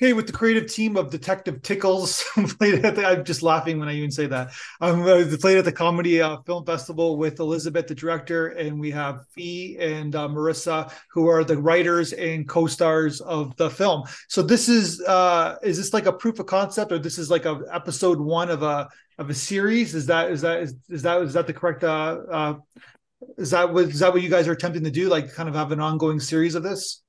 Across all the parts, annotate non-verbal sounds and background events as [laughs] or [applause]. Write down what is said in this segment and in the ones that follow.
Okay, with the creative team of Detective Tickles, [laughs] played at the, I'm just laughing when I even say that. Um, played at the Comedy uh, Film Festival with Elizabeth, the director, and we have Fee and uh, Marissa, who are the writers and co-stars of the film. So this is uh, is this like a proof of concept, or this is like a episode one of a of a series? Is that is that is, is that is that the correct? Uh, uh, is that what is that what you guys are attempting to do? Like, kind of have an ongoing series of this?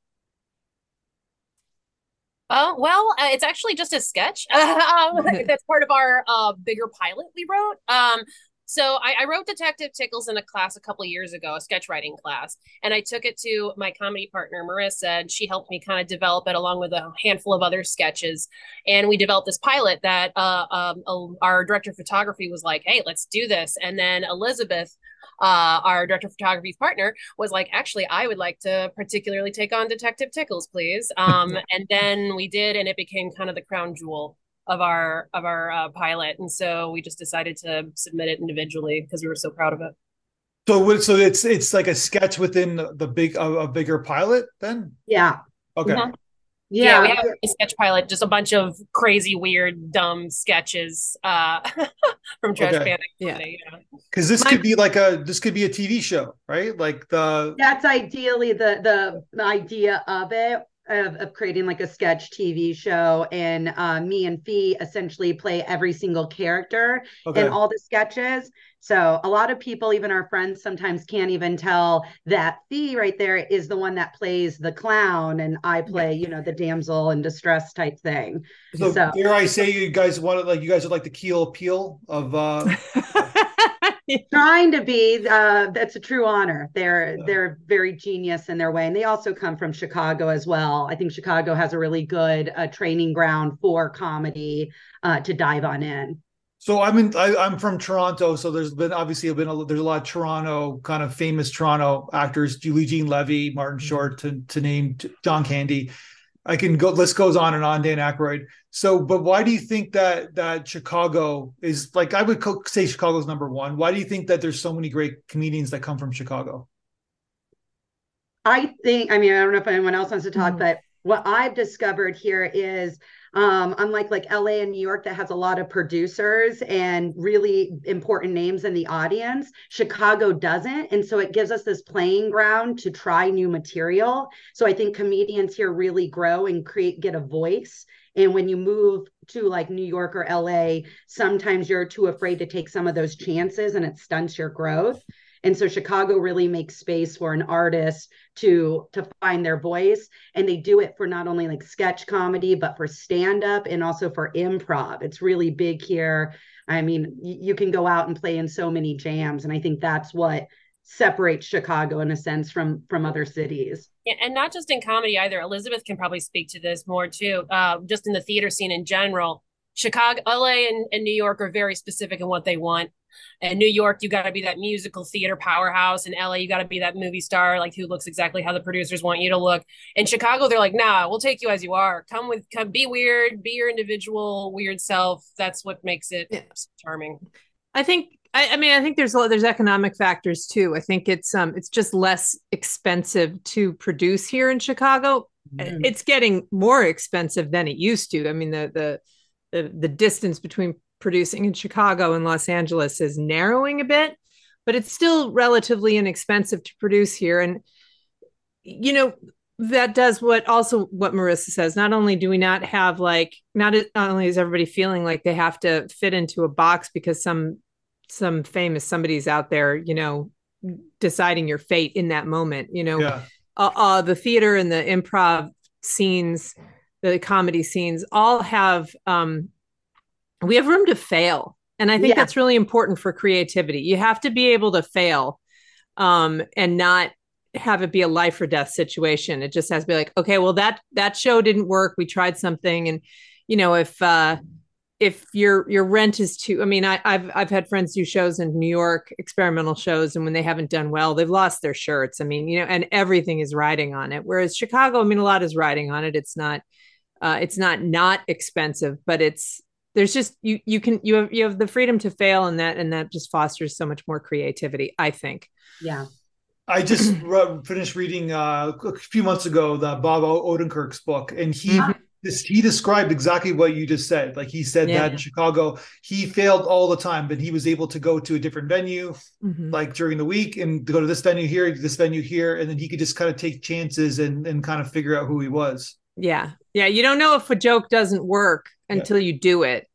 Uh, well, uh, it's actually just a sketch. [laughs] um, [laughs] that's part of our uh, bigger pilot we wrote. Um, so I, I, wrote Detective Tickles in a class a couple years ago, a sketch writing class, and I took it to my comedy partner Marissa, and she helped me kind of develop it along with a handful of other sketches. And we developed this pilot that uh, um, our director of photography was like, "Hey, let's do this." And then Elizabeth uh, our director of photography's partner was like, actually, I would like to particularly take on Detective Tickles, please. [laughs] Um, and then we did, and it became kind of the crown jewel of our of our uh, pilot. And so we just decided to submit it individually because we were so proud of it. So, so it's it's like a sketch within the big a, a bigger pilot, then. Yeah. Okay. Mm-hmm. Yeah. yeah, we have a sketch pilot, just a bunch of crazy, weird, dumb sketches uh, [laughs] from Trash okay. Panda. Yeah, because this My- could be like a this could be a TV show, right? Like the that's ideally the the, the idea of it of, of creating like a sketch TV show, and uh, me and Fee essentially play every single character okay. in all the sketches. So a lot of people, even our friends, sometimes can't even tell that Fee right there is the one that plays the clown, and I play, you know, the damsel in distress type thing. So, so dare I say, you guys want to like you guys are like the Key and Peele of. uh [laughs] trying to be uh, that's a true honor they're yeah. they're very genius in their way and they also come from chicago as well i think chicago has a really good uh, training ground for comedy uh, to dive on in so i'm in I, am from toronto so there's been obviously been a, there's a lot of toronto kind of famous toronto actors julie jean levy martin mm-hmm. short to, to name john candy I can go. List goes on and on. Dan Aykroyd. So, but why do you think that that Chicago is like? I would say Chicago's number one. Why do you think that there's so many great comedians that come from Chicago? I think. I mean, I don't know if anyone else wants to talk, mm-hmm. but what I've discovered here is um, unlike like LA and New York that has a lot of producers and really important names in the audience, Chicago doesn't. And so it gives us this playing ground to try new material. So I think comedians here really grow and create get a voice. And when you move to like New York or LA, sometimes you're too afraid to take some of those chances and it stunts your growth. And so Chicago really makes space for an artist to to find their voice and they do it for not only like sketch comedy but for stand up and also for improv. It's really big here. I mean, you can go out and play in so many jams and I think that's what separates Chicago in a sense from from other cities. Yeah, and not just in comedy either. Elizabeth can probably speak to this more too. Uh, just in the theater scene in general, Chicago, LA, and, and New York are very specific in what they want. And New York, you got to be that musical theater powerhouse. In LA, you got to be that movie star, like who looks exactly how the producers want you to look. In Chicago, they're like, nah, we'll take you as you are. Come with, come, be weird, be your individual weird self. That's what makes it yeah. charming. I think. I, I mean, I think there's a, lot, there's economic factors too. I think it's um it's just less expensive to produce here in Chicago. Mm. It's getting more expensive than it used to. I mean, the the the, the distance between producing in Chicago and Los Angeles is narrowing a bit, but it's still relatively inexpensive to produce here. And, you know, that does what also what Marissa says. Not only do we not have like, not, not only is everybody feeling like they have to fit into a box because some, some famous somebody's out there, you know, deciding your fate in that moment, you know, yeah. uh, uh, the theater and the improv scenes, the comedy scenes all have, um, we have room to fail. And i think yeah. that's really important for creativity. You have to be able to fail um, and not have it be a life or death situation. It just has to be like okay well that that show didn't work. We tried something. And you know if uh if your your rent is too i mean I, have i've had friends do shows in new york experimental shows and when they haven't done well they've lost their shirts. I mean you know and everything is riding on it. Whereas chicago i mean a lot is riding on it. It's not uh, it's not not expensive but it's there's just you you can you have you have the freedom to fail and that and that just fosters so much more creativity i think yeah i just [clears throat] re- finished reading uh, a few months ago the bob odenkirk's book and he mm-hmm. this, he described exactly what you just said. Like he said Yeah. that in Chicago, he failed all the time, but he was able to go to a different venue, Mhm. like during the week, and to go to this venue here, this venue here, and then he could just kind of take chances and and kind of figure out who he was. Yeah. Yeah. You don't know if a joke doesn't work until you do it.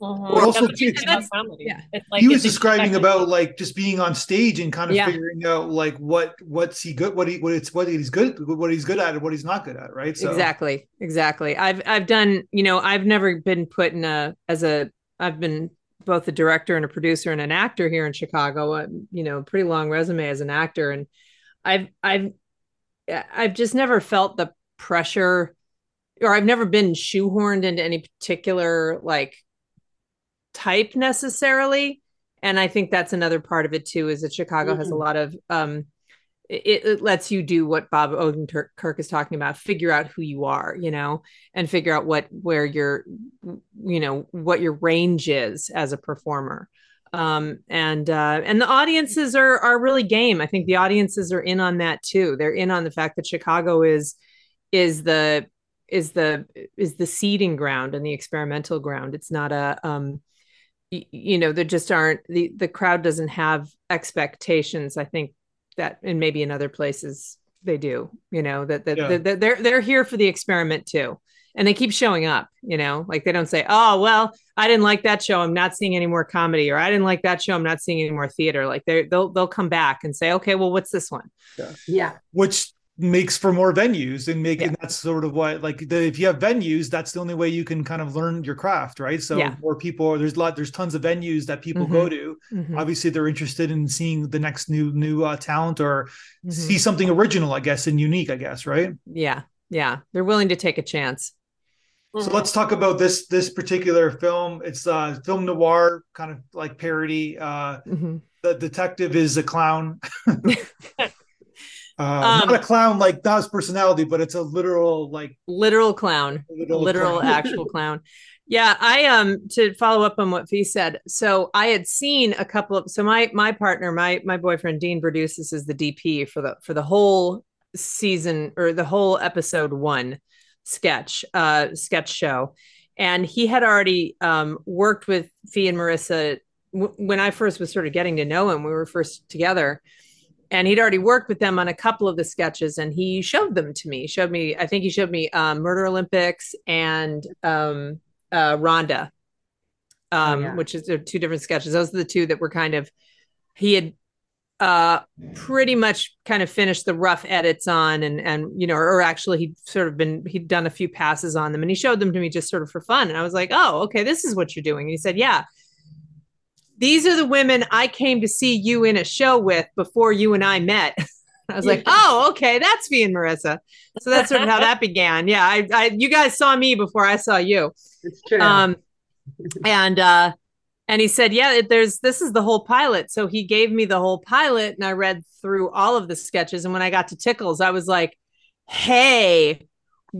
Mhm. But also, That's the thing too, about comedy. yeah. It's like he was describing expected. about like just being on stage and kind of Yeah. figuring out like what what's he good what he what it's what he's good what he's good at and what he's not good at right so Exactly. Exactly. I've I've done, you know, I've never been put in a as a I've been both a director and a producer and an actor here in Chicago. Uh, you know, pretty long resume as an actor and I've I've I've just never felt the pressure or I've never been shoehorned into any particular like type necessarily. And I think that's another part of it too, is that Chicago has a Mhm. lot of um it, it lets you do what Bob Odenkirk is talking about, figure out who you are, you know, and figure out what where your you know what your range is as a performer. Um, and uh, and the audiences are are really game. I think the audiences are in on that too. They're in on the fact that Chicago is is the is the is the seeding ground and the experimental ground. It's not a um, y- you know there just aren't the the crowd doesn't have expectations. I think that and maybe in other places they do. You know that that, Yeah. that- that they're they're here for the experiment too. And they keep showing up, you know, like they don't say, "Oh, well, I didn't like that show. I'm not seeing any more comedy," or "I didn't like that show. I'm not seeing any more theater." Like they they'll they'll come back and say, "Okay, well, what's this one?" Yeah. which makes for more venues and making Yeah. that's sort of what like the, if you have venues that's the only way you can kind of learn your craft right so Yeah. more people there's a lot there's tons of venues that people go to Mhm, obviously they're interested in seeing the next new new uh, talent or mhm. see something original i guess and unique i guess right Yeah, yeah, they're willing to take a chance. So let's talk about this this particular film. It's a film noir kind of like parody. Uh, Mhm. the detective is a clown. [laughs] [laughs] uh, Um, not a clown like his personality, but it's a literal like Literal clown. literal, literal clown. actual [laughs] clown. Yeah, I um to follow up on what Fee said. So I had seen a couple of so my my partner, my my boyfriend Dean produces is the DP for the for the whole season or the whole episode one sketch uh sketch show. And he had already um worked with Fee and Marissa w- when I first was sort of getting to know him. We were first together and he'd already worked with them on a couple of the sketches and he showed them to me. He showed me i think he showed me um, murder olympics and um, uh, rhonda. Um, Oh, yeah. which is two different sketches. Those are the two that were kind of he had uh pretty much kind of finished the rough edits on and and you know or actually he'd sort of been he'd done a few passes on them and he showed them to me just sort of for fun. And i was like oh okay this is what you're doing. And he said yeah these are the women I came to see you in a show with before you and I met. [laughs] I was like, oh, okay, that's me and Marissa. So that's sort of how that began. Yeah, I, I, you guys saw me before I saw you. It's true. Um, [laughs] and uh, and he said, yeah, it, there's this is the whole pilot. So he gave me the whole pilot, and I read through all of the sketches. And when I got to Tickles, I was like, hey,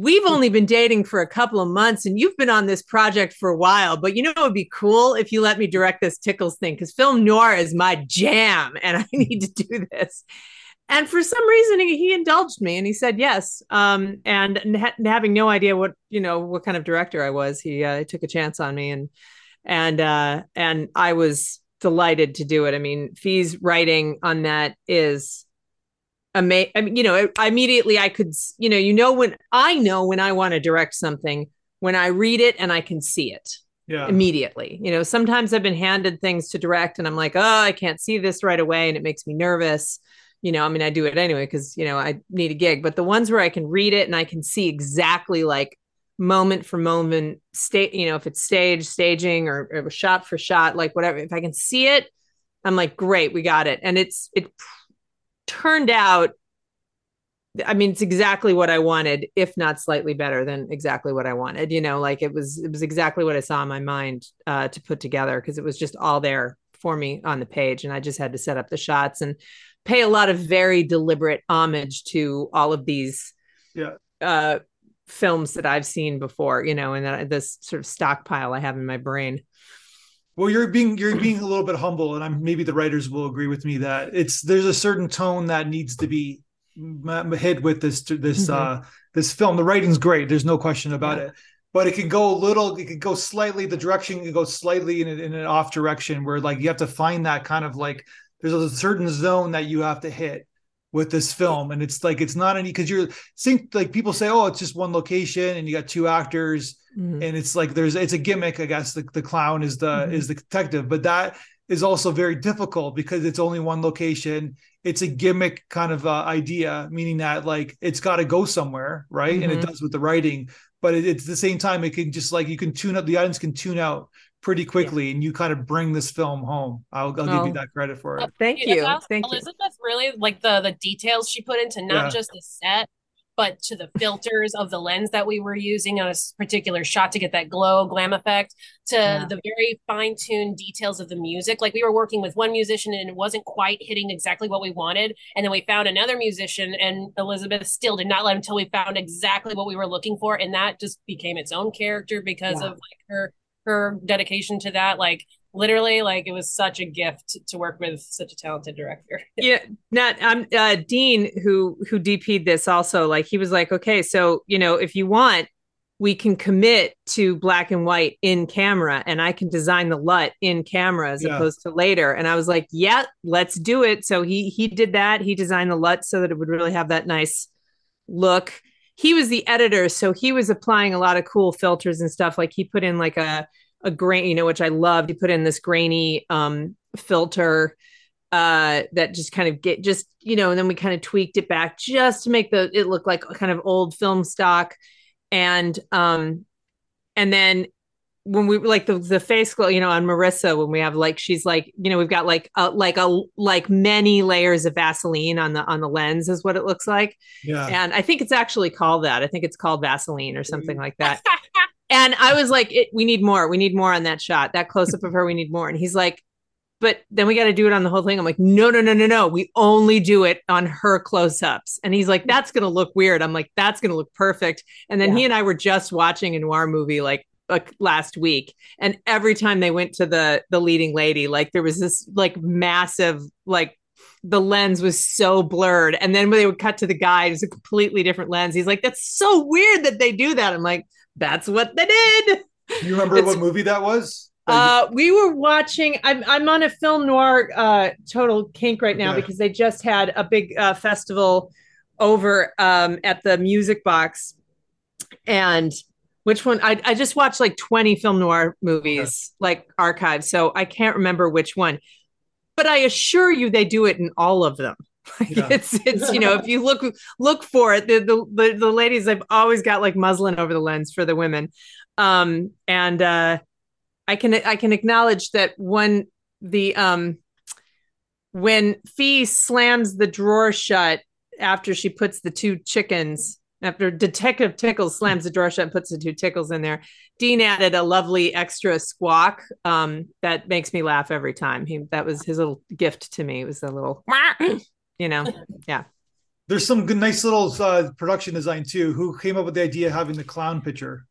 we've only been dating for a couple of months and you've been on this project for a while, but you know, it would be cool if you let me direct this Tickles thing because film noir is my jam and I [laughs] need to do this. And for some reason, he, indulged me and he said yes. Um, and ha- having no idea what you know what kind of director I was, he uh, took a chance on me and and uh, and I was delighted to do it. I mean, Fee's writing on that is amazing. I mean, you know, I immediately I could, you know, you know when I know when I want to direct something when I read it and I can see it Yeah. immediately. You know, sometimes I've been handed things to direct and I'm like, oh, I can't see this right away, and it makes me nervous. You know, I mean, I do it anyway because you know I need a gig. But the ones where I can read it and I can see exactly like moment for moment, state, you know, if it's stage, staging, or, or shot for shot, like whatever. If I can see it, I'm like, great, we got it. And it's it turned out I mean, it's exactly what I wanted, if not slightly better than exactly what I wanted. You know, like it was, it was exactly what I saw in my mind uh, to put together because it was just all there for me on the page, and I just had to set up the shots and pay a lot of very deliberate homage to all of these, Yeah. uh, films that I've seen before. You know, and that this sort of stockpile I have in my brain. Well, you're being you're being a little bit humble, and I'm maybe the writers will agree with me that it's there's a certain tone that needs to be hit with this this mm-hmm. uh this film. The writing's great. There's no question about yeah. it. But it can go a little. It can go slightly. The direction can go slightly in, in an off direction where like you have to find that kind of like there's a certain zone that you have to hit with this film and it's like it's not any because you're think like people say oh it's just one location and you got two actors mm-hmm. and it's like there's it's a gimmick i guess the, the clown is the mm-hmm. is the detective but that is also very difficult because it's only one location it's a gimmick kind of uh, idea meaning that like it's got to go somewhere right mm-hmm. and it mm-hmm. does with the writing but it, it's the same time it can just like you can tune up the audience can tune out pretty quickly yeah. and you kind of bring this film home i'll, I'll oh. give you that credit for it uh, thank you thank elizabeth you. really like the the details she put into not yeah. just the set but to the filters of the lens that we were using on a particular shot to get that glow glam effect to yeah. the very fine-tuned details of the music like we were working with one musician and it wasn't quite hitting exactly what we wanted and then we found another musician and elizabeth still did not let until we found exactly what we were looking for and that just became its own character because yeah. of like her her dedication to that like literally like it was such a gift to work with such a talented director. [laughs] Yeah not i'm uh, dean who who dp'd this also like he was like okay so you know if you want we can commit to black and white in camera and i can design the lut in camera as yeah. opposed to later. And i was like yeah let's do it. So he he did that. He designed the lut so that it would really have that nice look he was the editor so he was applying a lot of cool filters and stuff like he put in like a a grain, you know, which I loved. He put in this grainy um, filter uh, that just kind of get just you know, and then we kind of tweaked it back just to make the it look like kind of old film stock, and um, and then when we like the the face glow, you know, on Marissa when we have like she's like you know we've got like a, like a like many layers of Vaseline on the on the lens is what it looks like. Yeah, and I think it's actually called that. I think it's called Vaseline or something like that. [laughs] and I was like, we need more. We need more on that shot. That close up of her, we need more. And he's like, but then we got to do it on the whole thing. I'm like, no, no, no, no, no. We only do it on her close ups. And he's like, that's going to look weird. I'm like, that's going to look perfect. And then yeah. he and I were just watching a noir movie like like last week and every time they went to the the leading lady like there was this like massive like the lens was so blurred and then when they would cut to the guy it was a completely different lens he's like that's so weird that they do that i'm like that's what they did. You remember it's, what movie that was? Uh, we were watching. I'm I'm on a film noir uh, total kink right now okay. because they just had a big uh, festival over um, at the Music Box, and which one? I I just watched like 20 film noir movies, okay. like archives, so I can't remember which one. But I assure you, they do it in all of them. [laughs] yeah. it's it's you know if you look look for it the, the the the ladies have always got like muslin over the lens for the women um and uh i can i can acknowledge that when the um when fee slams the drawer shut after she puts the two chickens after detective tickles slams the door shut and puts the two tickles in there dean added a lovely extra squawk um that makes me laugh every time. He that was his little gift to me. It was a little [clears throat] you know [laughs] yeah. There's some good nice little uh, production design too. Who came up with the idea of having the clown picture?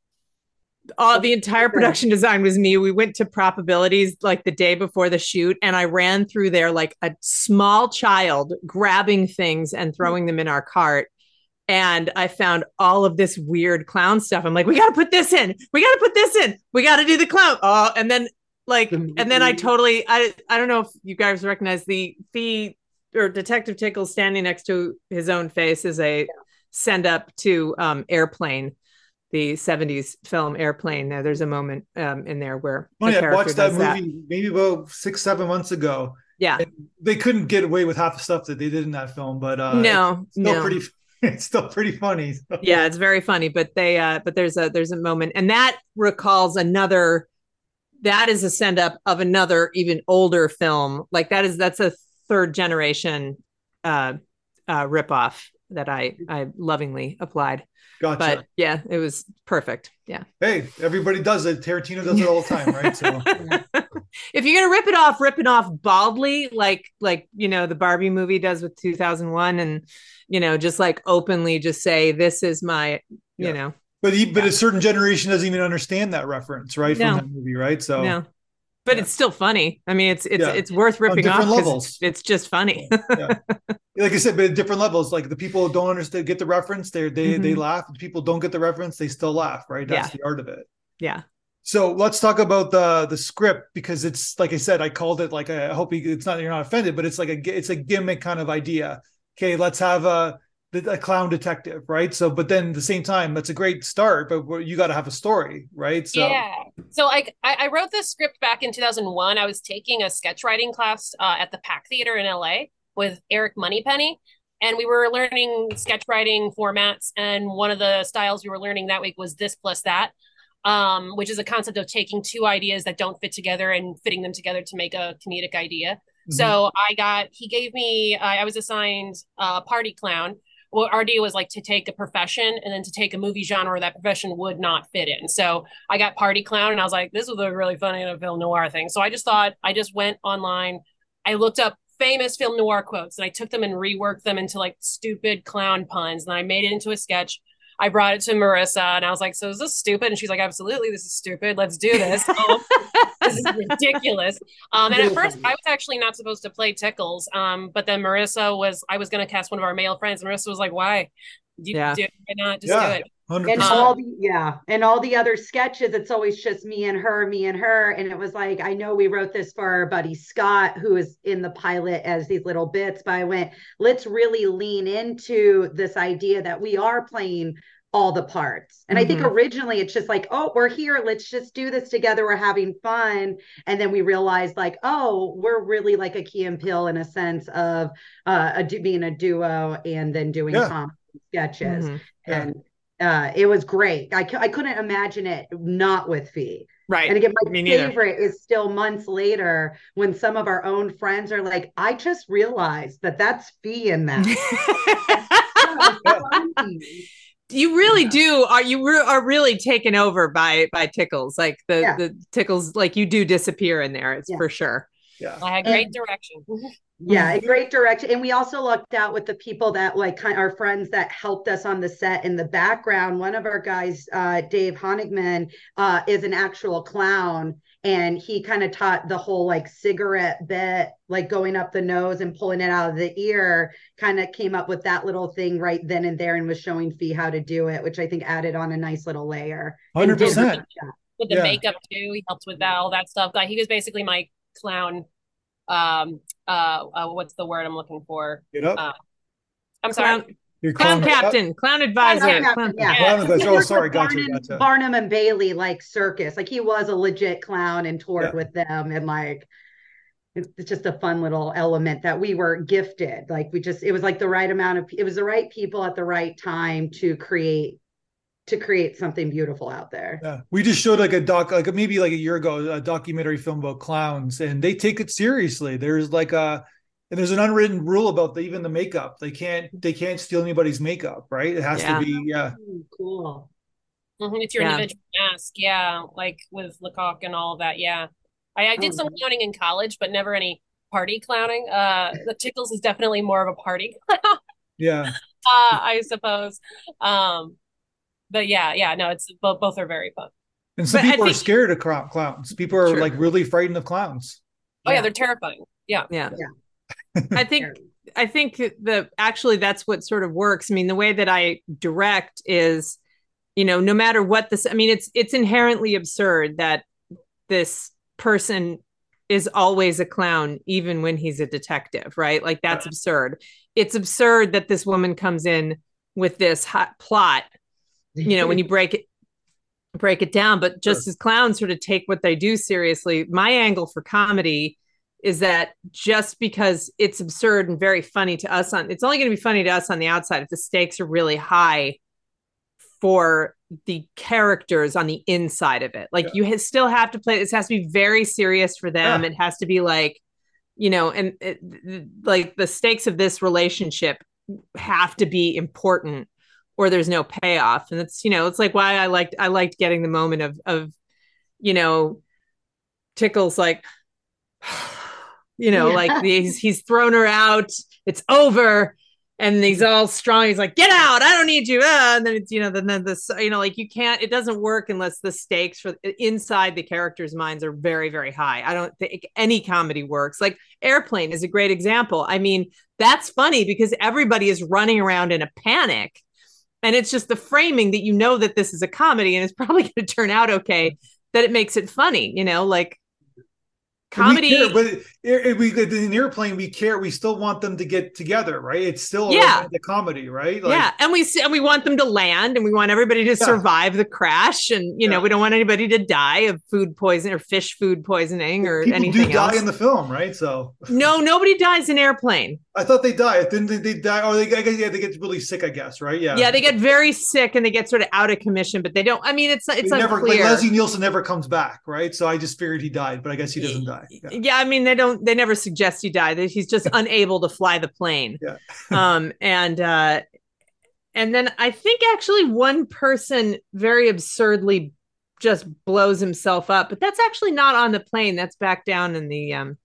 Oh, the entire production design was me. We went to probabilities like the day before the shoot, and I ran through there like a small child, grabbing things and throwing them in our cart. And I found all of this weird clown stuff. I'm like, we got to put this in. We got to put this in. We got to do the clown. Oh, and then like, and then I totally, I, I don't know if you guys recognize the the or Detective Tickle standing next to his own face is a send up to um, Airplane, the 70s film Airplane. Now, there's a moment um, in there where oh, yeah, I watched that movie that. maybe about six, seven months ago. Yeah. They couldn't get away with half the stuff that they did in that film, but uh, no, still no. pretty [laughs] it's still pretty funny. So. Yeah, it's very funny, but they uh but there's a there's a moment and that recalls another that is a send up of another even older film. Like that is that's a third generation uh, uh, ripoff that I I lovingly applied. Gotcha. But yeah, it was perfect. Yeah. Hey, everybody does it. Tarantino does it all the time, right? So [laughs] if you're gonna rip it off, rip it off baldly, like like you know the Barbie movie does with 2001, and you know just like openly just say this is my you yeah. know. But he, but yeah. a certain generation doesn't even understand that reference, right? No. From that movie, right? So no but yeah. it's still funny. I mean, it's it's yeah. it's worth ripping off. Levels. It's, it's, just funny. yeah. like I said, but at different levels. Like the people don't understand, get the reference, they they Mhm. they laugh. The people don't get the reference, they still laugh. Right? That's the art of it. Yeah. So let's talk about the the script because it's like I said, I called it like I hope you, it's not you're not offended, but it's like a it's a gimmick kind of idea. Okay, let's have a a clown detective, right? So, but then at the same time, that's a great start, but you got to have a story, right? So, Yeah. So I, I wrote this script back in 2001. I was taking a sketch writing class uh, at the Pack Theater in LA with Eric Moneypenny. And we were learning sketch writing formats. And one of the styles we were learning that week was this plus that, um, which is a concept of taking two ideas that don't fit together and fitting them together to make a comedic idea. Mhm. So I got, he gave me, I I was assigned a party clown. Well, our idea was like to take a profession and then to take a movie genre that profession would not fit in. So I got party clown and I was like, this was a really funny film noir thing. So I just thought, I just went online. I looked up famous film noir quotes and I took them and reworked them into like stupid clown puns. And I made it into a sketch. I brought it to Marissa and I was like, so is this stupid? And she's like, absolutely, this is stupid. Let's do this. [laughs] Um, this is ridiculous. Um, and at first, I was actually not supposed to play Tickles. Um, but then Marissa was, I was going to cast one of our male friends. And Marissa was like, why? Do, Yeah. do, it, why not? Just Yeah. do it. Hundred and percent. all the yeah and all the other sketches it's always just me and her me and her and it was like i know we wrote this for our buddy scott who is in the pilot as these little bits but i went let's really lean into this idea that we are playing all the parts and i think Mhm. originally it's just like oh we're here let's just do this together we're having fun and then we realized like oh we're really like a key and Peele in a sense of uh a, being a duo and then doing Yeah. comedy sketches Mhm. Yeah. and uh it was great I, I couldn't imagine it not with fee Right. and again my Me neither. favorite is still months later when some of our own friends are like i just realized that that's fee in that [laughs] [laughs] you really Yeah. do are you re- are really taken over by by tickles like the Yeah. the tickles like you do disappear in there it's Yeah. for sure Yeah. I had great And- direction. yeah a great direction and we also lucked out with the people that like kind our friends that helped us on the set in the background one of our guys uh dave honigman uh is an actual clown and he kind of taught the whole like cigarette bit like going up the nose and pulling it out of the ear kind of came up with that little thing right then and there and was showing fee how to do it which i think added on a nice little layer 100% with the Yeah. makeup too. He helped with that, all that stuff. Like he was basically my clown. Um, uh, uh what's the word I'm looking for? Get up. Uh, I'm sorry. clown, Your clown clown- captain clown advisor Clown clown- captain, yeah. Clown advisor. Oh, worked sorry. with Gotcha. Barnum, Gotcha. Barnum and Bailey like circus. Like he was a legit clown and toured Yeah. with them and like it's it's just a fun little element that we were gifted. Like we just it was like the right amount of it was the right people at the right time to create to create something beautiful out there. Yeah, we just showed like a doc, like maybe like a year ago, a documentary film about clowns, and they take it seriously. There's like a, and there's an unwritten rule about the, even the makeup. They can't, they can't steal anybody's makeup, right? It has Yeah. to be, yeah, Ooh, cool. Mhm, It's your Yeah. individual mask, yeah, like with Lecoq and all of that. Yeah, I, I did Oh, some nice. clowning in college, but never any party clowning. Uh, the Tickles is definitely more of a party [laughs] clown, yeah. uh, I suppose. Um, but yeah, yeah, no, it's both. Both are very fun. And some But I people are think- scared of clown, clowns. People are Sure. like really frightened of clowns. Oh yeah, Yeah. they're terrifying. Yeah, yeah Yeah. [laughs] i think I think the actually that's what sort of works. I mean, the way that I direct is, you know, no matter what this, I mean, it's it's inherently absurd that this person is always a clown, even when he's a detective, right? Like that's absurd. It's absurd that this woman comes in with this hot plot, you know, when you break it break it down, but just as clowns sort of take what they do seriously. My angle for comedy is that just because it's absurd and very funny to us on it's only going to be funny to us on the outside if the stakes are really high for the characters on the inside of it like Yeah. you ha- still have to play this has to be very serious for them Yeah. it has to be like you know and it, th- like the stakes of this relationship have to be important or there's no payoff and it's you know it's like why i liked i liked getting the moment of of you know tickles like [sighs] you know Yeah. like [laughs] he's he's thrown her out it's over and he's all strong. He's like, "Get out! I don't need you." Uh, and then it's you know, then then this you know, like you can't. It doesn't work unless the stakes for inside the characters' minds are very very high. I don't think any comedy works. Like Airplane is a great example. I mean, that's funny because everybody is running around in a panic, and it's just the framing that you know that this is a comedy and it's [laughs] probably going to turn out okay. That it makes it funny. You know, like comedy care, but it, we in airplane we care we still want them to get together right it's still yeah the comedy right like, yeah and we and we want them to land and we want everybody to yeah. survive the crash and you yeah. know we don't want anybody to die of food poisoning or fish food poisoning or People anything do else die in the film right so [laughs] no nobody dies in airplane I thought they die. Then they, they die, or they, yeah, they get really sick. I guess, right? Yeah, yeah, they get very sick and they get sort of out of commission. But they don't. I mean, it's it's they never, unclear. Like Leslie Nielsen never comes back, right? So I just figured he died, but I guess he doesn't die. Yeah, yeah I mean, they don't. They never suggest he died. He's just [laughs] unable to fly the plane. Yeah. [laughs] um. And uh, and then I think actually one person very absurdly just blows himself up, but that's actually not on the plane. That's back down in the um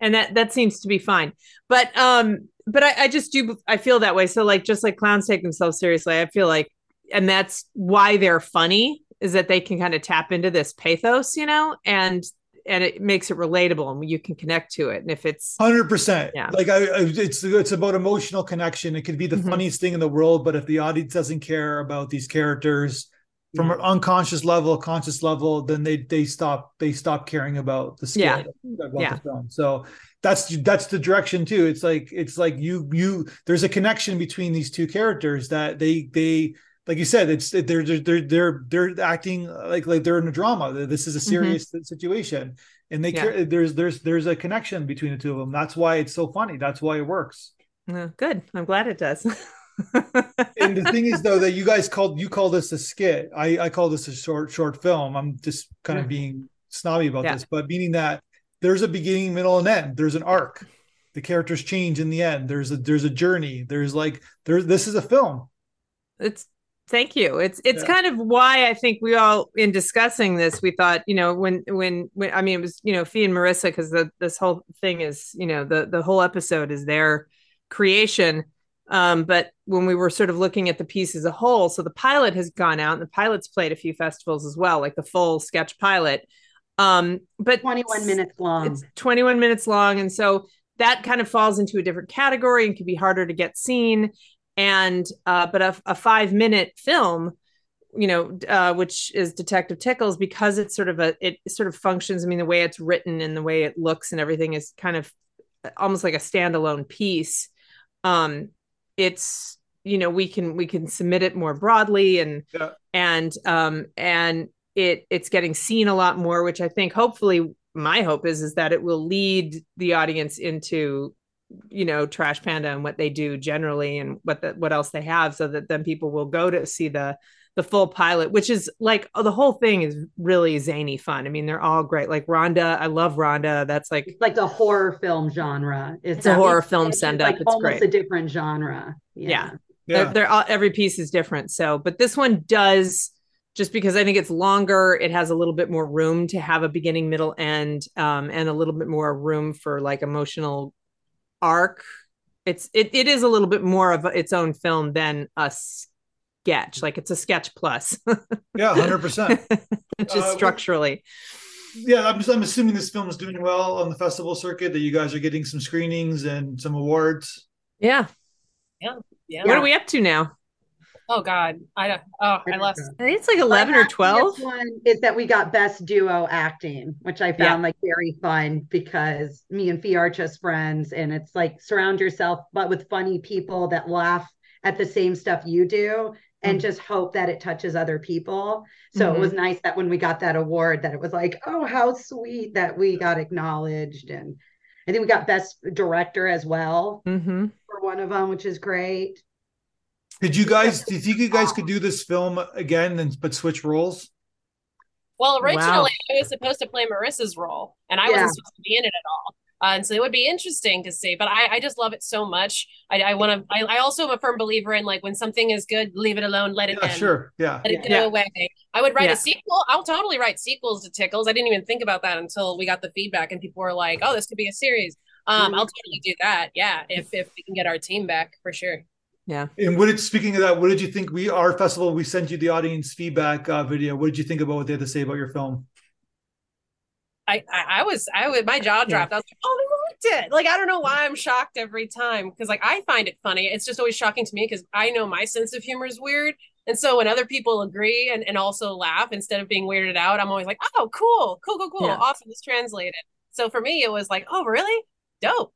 and that that seems to be fine but um but I, I just do i feel that way so like just like clowns take themselves seriously i feel like and that's why they're funny is that they can kind of tap into this pathos you know and and it makes it relatable and you can connect to it and if it's 100% yeah like I, I it's it's about emotional connection it could be the mm-hmm. funniest thing in the world but if the audience doesn't care about these characters from an unconscious level, conscious level, then they they stop they stop caring about the skill yeah. about yeah. the film. So that's that's the direction too. It's like it's like you you there's a connection between these two characters that they they like you said it's they're they're they're they're acting like like they're in a drama. This is a mm-hmm. serious mm-hmm. situation, and they yeah. care. There's there's there's a connection between the two of them. That's why it's so funny. That's why it works. good. I'm glad it does. [laughs] and the thing is though that you guys called you call this a skit i i call this a short short film i'm just kind of being snobby about Yeah. this but meaning that there's a beginning middle and end there's an arc the characters change in the end there's a there's a journey there's like there's this is a film it's thank you. It's it's Yeah. kind of why i think we all in discussing this we thought you know when when when i mean it was you know fee and marissa because the this whole thing is you know the the whole episode is their creation. Um but when we were sort of looking at the piece as a whole so the pilot has gone out and the pilot's played a few festivals as well like the full sketch pilot. Um but 21 minutes long. It's 21 minutes long and so that kind of falls into a different category and can be harder to get seen and uh but a, a five minute film you know uh which is detective tickles because it's sort of a it sort of functions i mean the way it's written and the way it looks and everything is kind of almost like a standalone piece um it's you know we can we can submit it more broadly and Yeah. and um and it it's getting seen a lot more which i think hopefully my hope is is that it will lead the audience into you know trash panda and what they do generally and what the, what else they have so that then people will go to see the the full pilot which is like oh, the whole thing is really zany fun. I mean they're all great. Like rhonda i love rhonda. That's like it's like the horror film genre. It's that a horror makes film it send-up. like It's almost great. a different genre. Yeah. yeah. They're, they're all every piece is different. So but this one does just because i think it's longer it has a little bit more room to have a beginning middle end um, and a little bit more room for like emotional arc it's it, it is a little bit more of its own film than a sketch like it's a sketch plus. [laughs] Yeah 100% [laughs] just Uh, structurally. Yeah I'm, I'm assuming this film is doing well on the festival circuit that you guys are getting some screenings and some awards. Yeah Yeah. what are we up to now Oh God. I don't. Oh, I lost. i think it's like 11 or 12 one is that we got best duo acting, which I found like very fun because me and Fee are just friends, and it's like surround yourself, but with funny people that laugh at the same stuff you do, and Mhm. just hope that it touches other people. So Mhm. it was nice that when we got that award, that it was like, oh, how sweet that we got acknowledged, and I think we got best director as well mm-hmm. for one of them, which is great. Did you guys? Do you think you guys could do this film again and but switch roles? Well, originally Wow. I was supposed to play Marissa's role, and I Yeah. wasn't supposed to be in it at all. Uh, and so it would be interesting to see, but I, I just love it so much. I, I want to. I, I also am a firm believer in like when something is good, leave it alone, let it Yeah, end, sure. Yeah. let it go Yeah. away. I would write Yeah. a sequel. I'll totally write sequels to Tickles. I didn't even think about that until we got the feedback, and people were like, "Oh, this could be a series." Um, I'll totally do that. Yeah, if if we can get our team back for sure. Yeah. And what did speaking of that, what did you think? We our festival, we sent you the audience feedback uh, video. What did you think about what they had to say about your film? I I, I was I was my jaw dropped. Yeah. I was like, oh, they liked it. Like I don't know why I'm shocked every time because like I find it funny. It's just always shocking to me because I know my sense of humor is weird. And so when other people agree and, and also laugh instead of being weirded out, I'm always like, oh, cool, cool, cool, cool, yeah. awesome. It's translated. So for me, it was like, oh, really? Dope.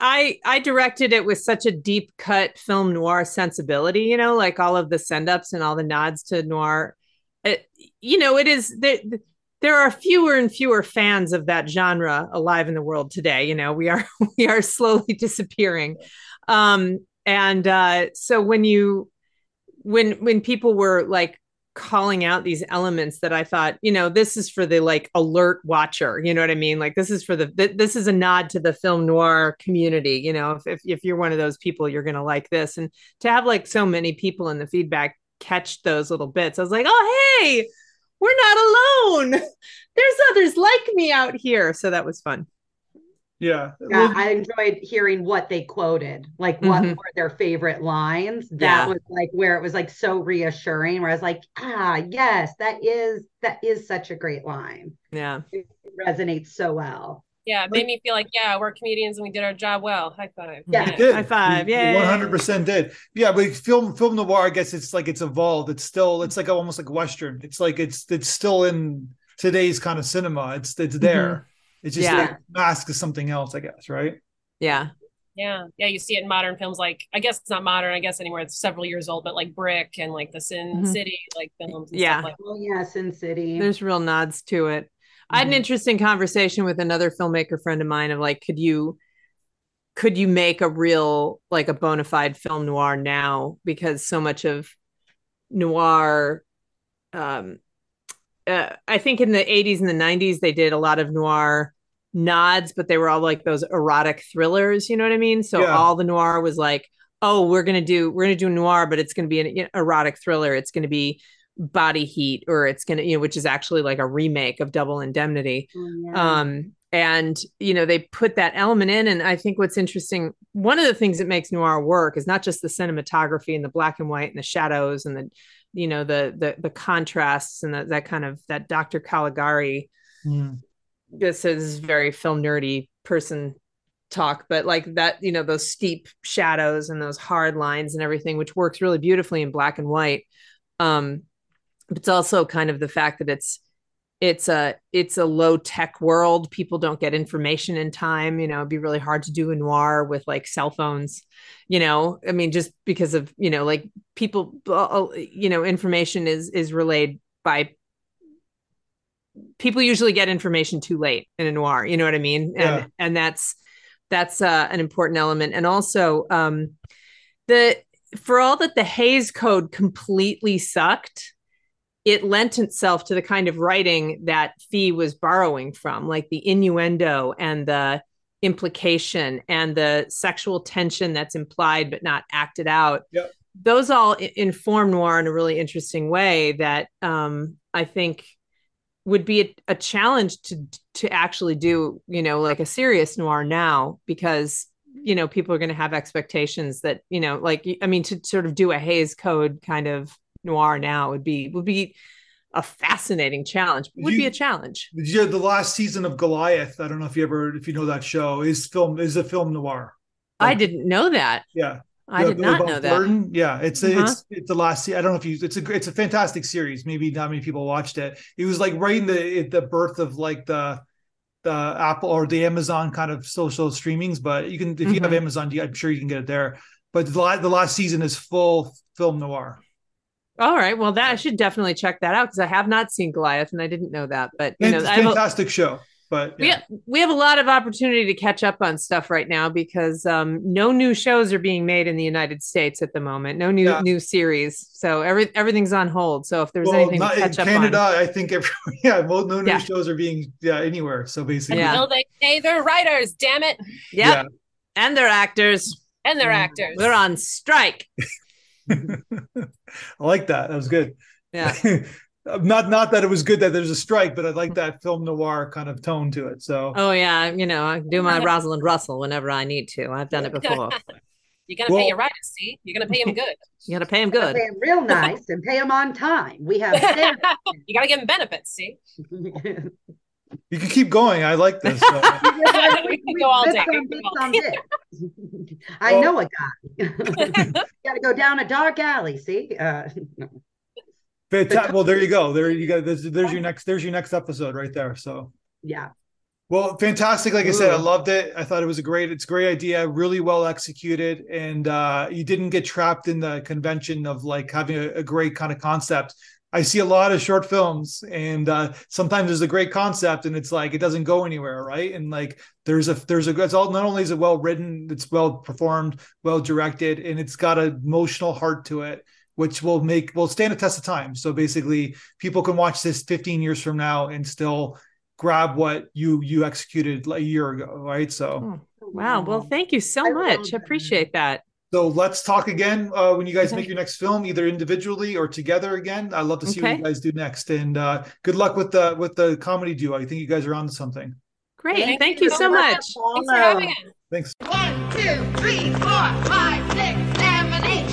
I I directed it with such a deep cut film noir sensibility, you know, like all of the send ups and all the nods to noir. It, you know, it is there. There are fewer and fewer fans of that genre alive in the world today. You know, we are [laughs] we are slowly disappearing, um, and uh, so when you when when people were like calling out these elements that I thought, you know, this is for the like alert watcher. You know what I mean? Like this is for the th- this is a nod to the film noir community. You know, if if, if you're one of those people, you're gonna like this. And to have like so many people in the feedback catch those little bits, I was like, oh hey, we're not alone. [laughs] There's others like me out here. So that was fun. Yeah. yeah I enjoyed hearing what they quoted, like what mm-hmm. were their favorite lines. That yeah. was like where it was like so reassuring, where I was like, ah, yes, that is that is such a great line. Yeah. It resonates so well. Yeah, it made me feel like, yeah, we're comedians and we did our job well. High five. Yeah, yeah. high five. Yeah, one hundred percent did. Yeah, but film film noir, I guess it's like it's evolved. It's still it's like almost like western. It's like it's it's still in today's kind of cinema. It's it's there. Mm-hmm. It's just yeah. like mask is something else, I guess, right? Yeah. Yeah. Yeah. You see it in modern films like I guess it's not modern, I guess anymore. It's several years old, but like Brick and like the Sin mm-hmm. City, like films yeah. Like oh yeah, Sin City. There's real nods to it. Mm-hmm. I had an mm-hmm. interesting conversation with another filmmaker friend of mine of like, could you could you make a real like a bona fide film noir now? Because so much of noir um uh, I think in the 80s and the 90s they did a lot of noir nods, but they were all like those erotic thrillers. You know what I mean? So yeah. all the noir was like, oh, we're gonna do we're gonna do noir, but it's gonna be an erotic thriller. It's gonna be body heat, or it's gonna you know, which is actually like a remake of Double Indemnity. Oh, yeah. Um, and you know they put that element in and i think what's interesting one of the things that makes noir work is not just the cinematography and the black and white and the shadows and the you know the the, the contrasts and the, that kind of that dr caligari mm this is very film nerdy person talk, but like that, you know, those steep shadows and those hard lines and everything, which works really beautifully in black and white. Um, it's also kind of the fact that it's it's a it's a low tech world. People don't get information in time. You know, it'd be really hard to do a noir with like cell phones. You know, I mean, just because of you know, like people, uh, you know, information is is relayed by people usually get information too late in a noir you know what i mean and yeah. and and that's that's uh, an important element and also um the for all that the Hays Code completely sucked it lent itself to the kind of writing that fee was borrowing from like the innuendo and the implication and the sexual tension that's implied but not acted out yep. those all inform noir in a really interesting way that um, i think would be a, a, challenge to to actually do you know like a serious noir now because you know people are going to have expectations that you know like i mean to sort of do a Hays Code kind of noir now would be would be a fascinating challenge would you, be a challenge yeah the last season of goliath i don't know if you ever if you know that show is film is a film noir like, i didn't know that yeah I did not know that. Yeah, it's a, uh-huh. it's it's the last. I don't know if you. It's a it's a fantastic series. Maybe not many people watched it. It was like right in the the birth of like the the Apple or the Amazon kind of social streamings. But you can if you mm-hmm. have Amazon, I'm sure you can get it there. But the last, the last season is full film noir. All right. Well, that I should definitely check that out because I have not seen Goliath and I didn't know that. But you know, it's a fantastic show. But yeah. we have, we have a lot of opportunity to catch up on stuff right now because um, no new shows are being made in the United States at the moment. No new yeah. new series, so every everything's on hold. So if there's well, anything to catch up Canada, on, I think every, [laughs] yeah, well, no new yeah. shows are being yeah anywhere. So basically, yeah. Until they pay their writers, damn it. Yep. Yeah, and they're actors, and they're actors. They're on strike. [laughs] [laughs] I like that. That was good. Yeah. [laughs] not not that it was good that there's a strike, but I like that film noir kind of tone to it. So Oh yeah, you know, I do my [laughs] Rosalind Russell whenever I need to. I've done it before. You're gonna Well- pay your writers, see? You're gonna pay them good. You got to pay them good. Pay them real nice and pay them on time. We have you gotta give them benefits, see? You can keep going. I like this. So. [laughs] We can go all day. on bits on bits. I know a guy. [laughs] Got to go down a dark alley. See, uh, Fanta- well, there you go. There you go. There's, there's your next. There's your next episode right there. So. yeah. Well, fantastic. Like I said, I loved it. I thought it was a great, it's a great idea, really well executed. And uh, you didn't get trapped in the convention of like having a, a great kind of concept. I see a lot of short films and uh, sometimes there's a great concept and it's like, it doesn't go anywhere. Right. And like, there's a, there's a, it's all, not only is it well written, it's well performed, well directed, and it's got an emotional heart to it, which will make, will stand a test of time. So basically people can watch this 15 years from now and still grab what you you executed a year ago right so Wow. Well, thank you so I much. I that. appreciate that. So let's talk again uh, when you guys okay. make your next film, either individually or together again. I'd love to see okay. what you guys do next, and uh, good luck with the with the comedy duo. I think you guys are on to something. Great, thank, thank you, you, so much. much. Thanks for having us. Thanks. One, two, three, four, five, six, seven, eight.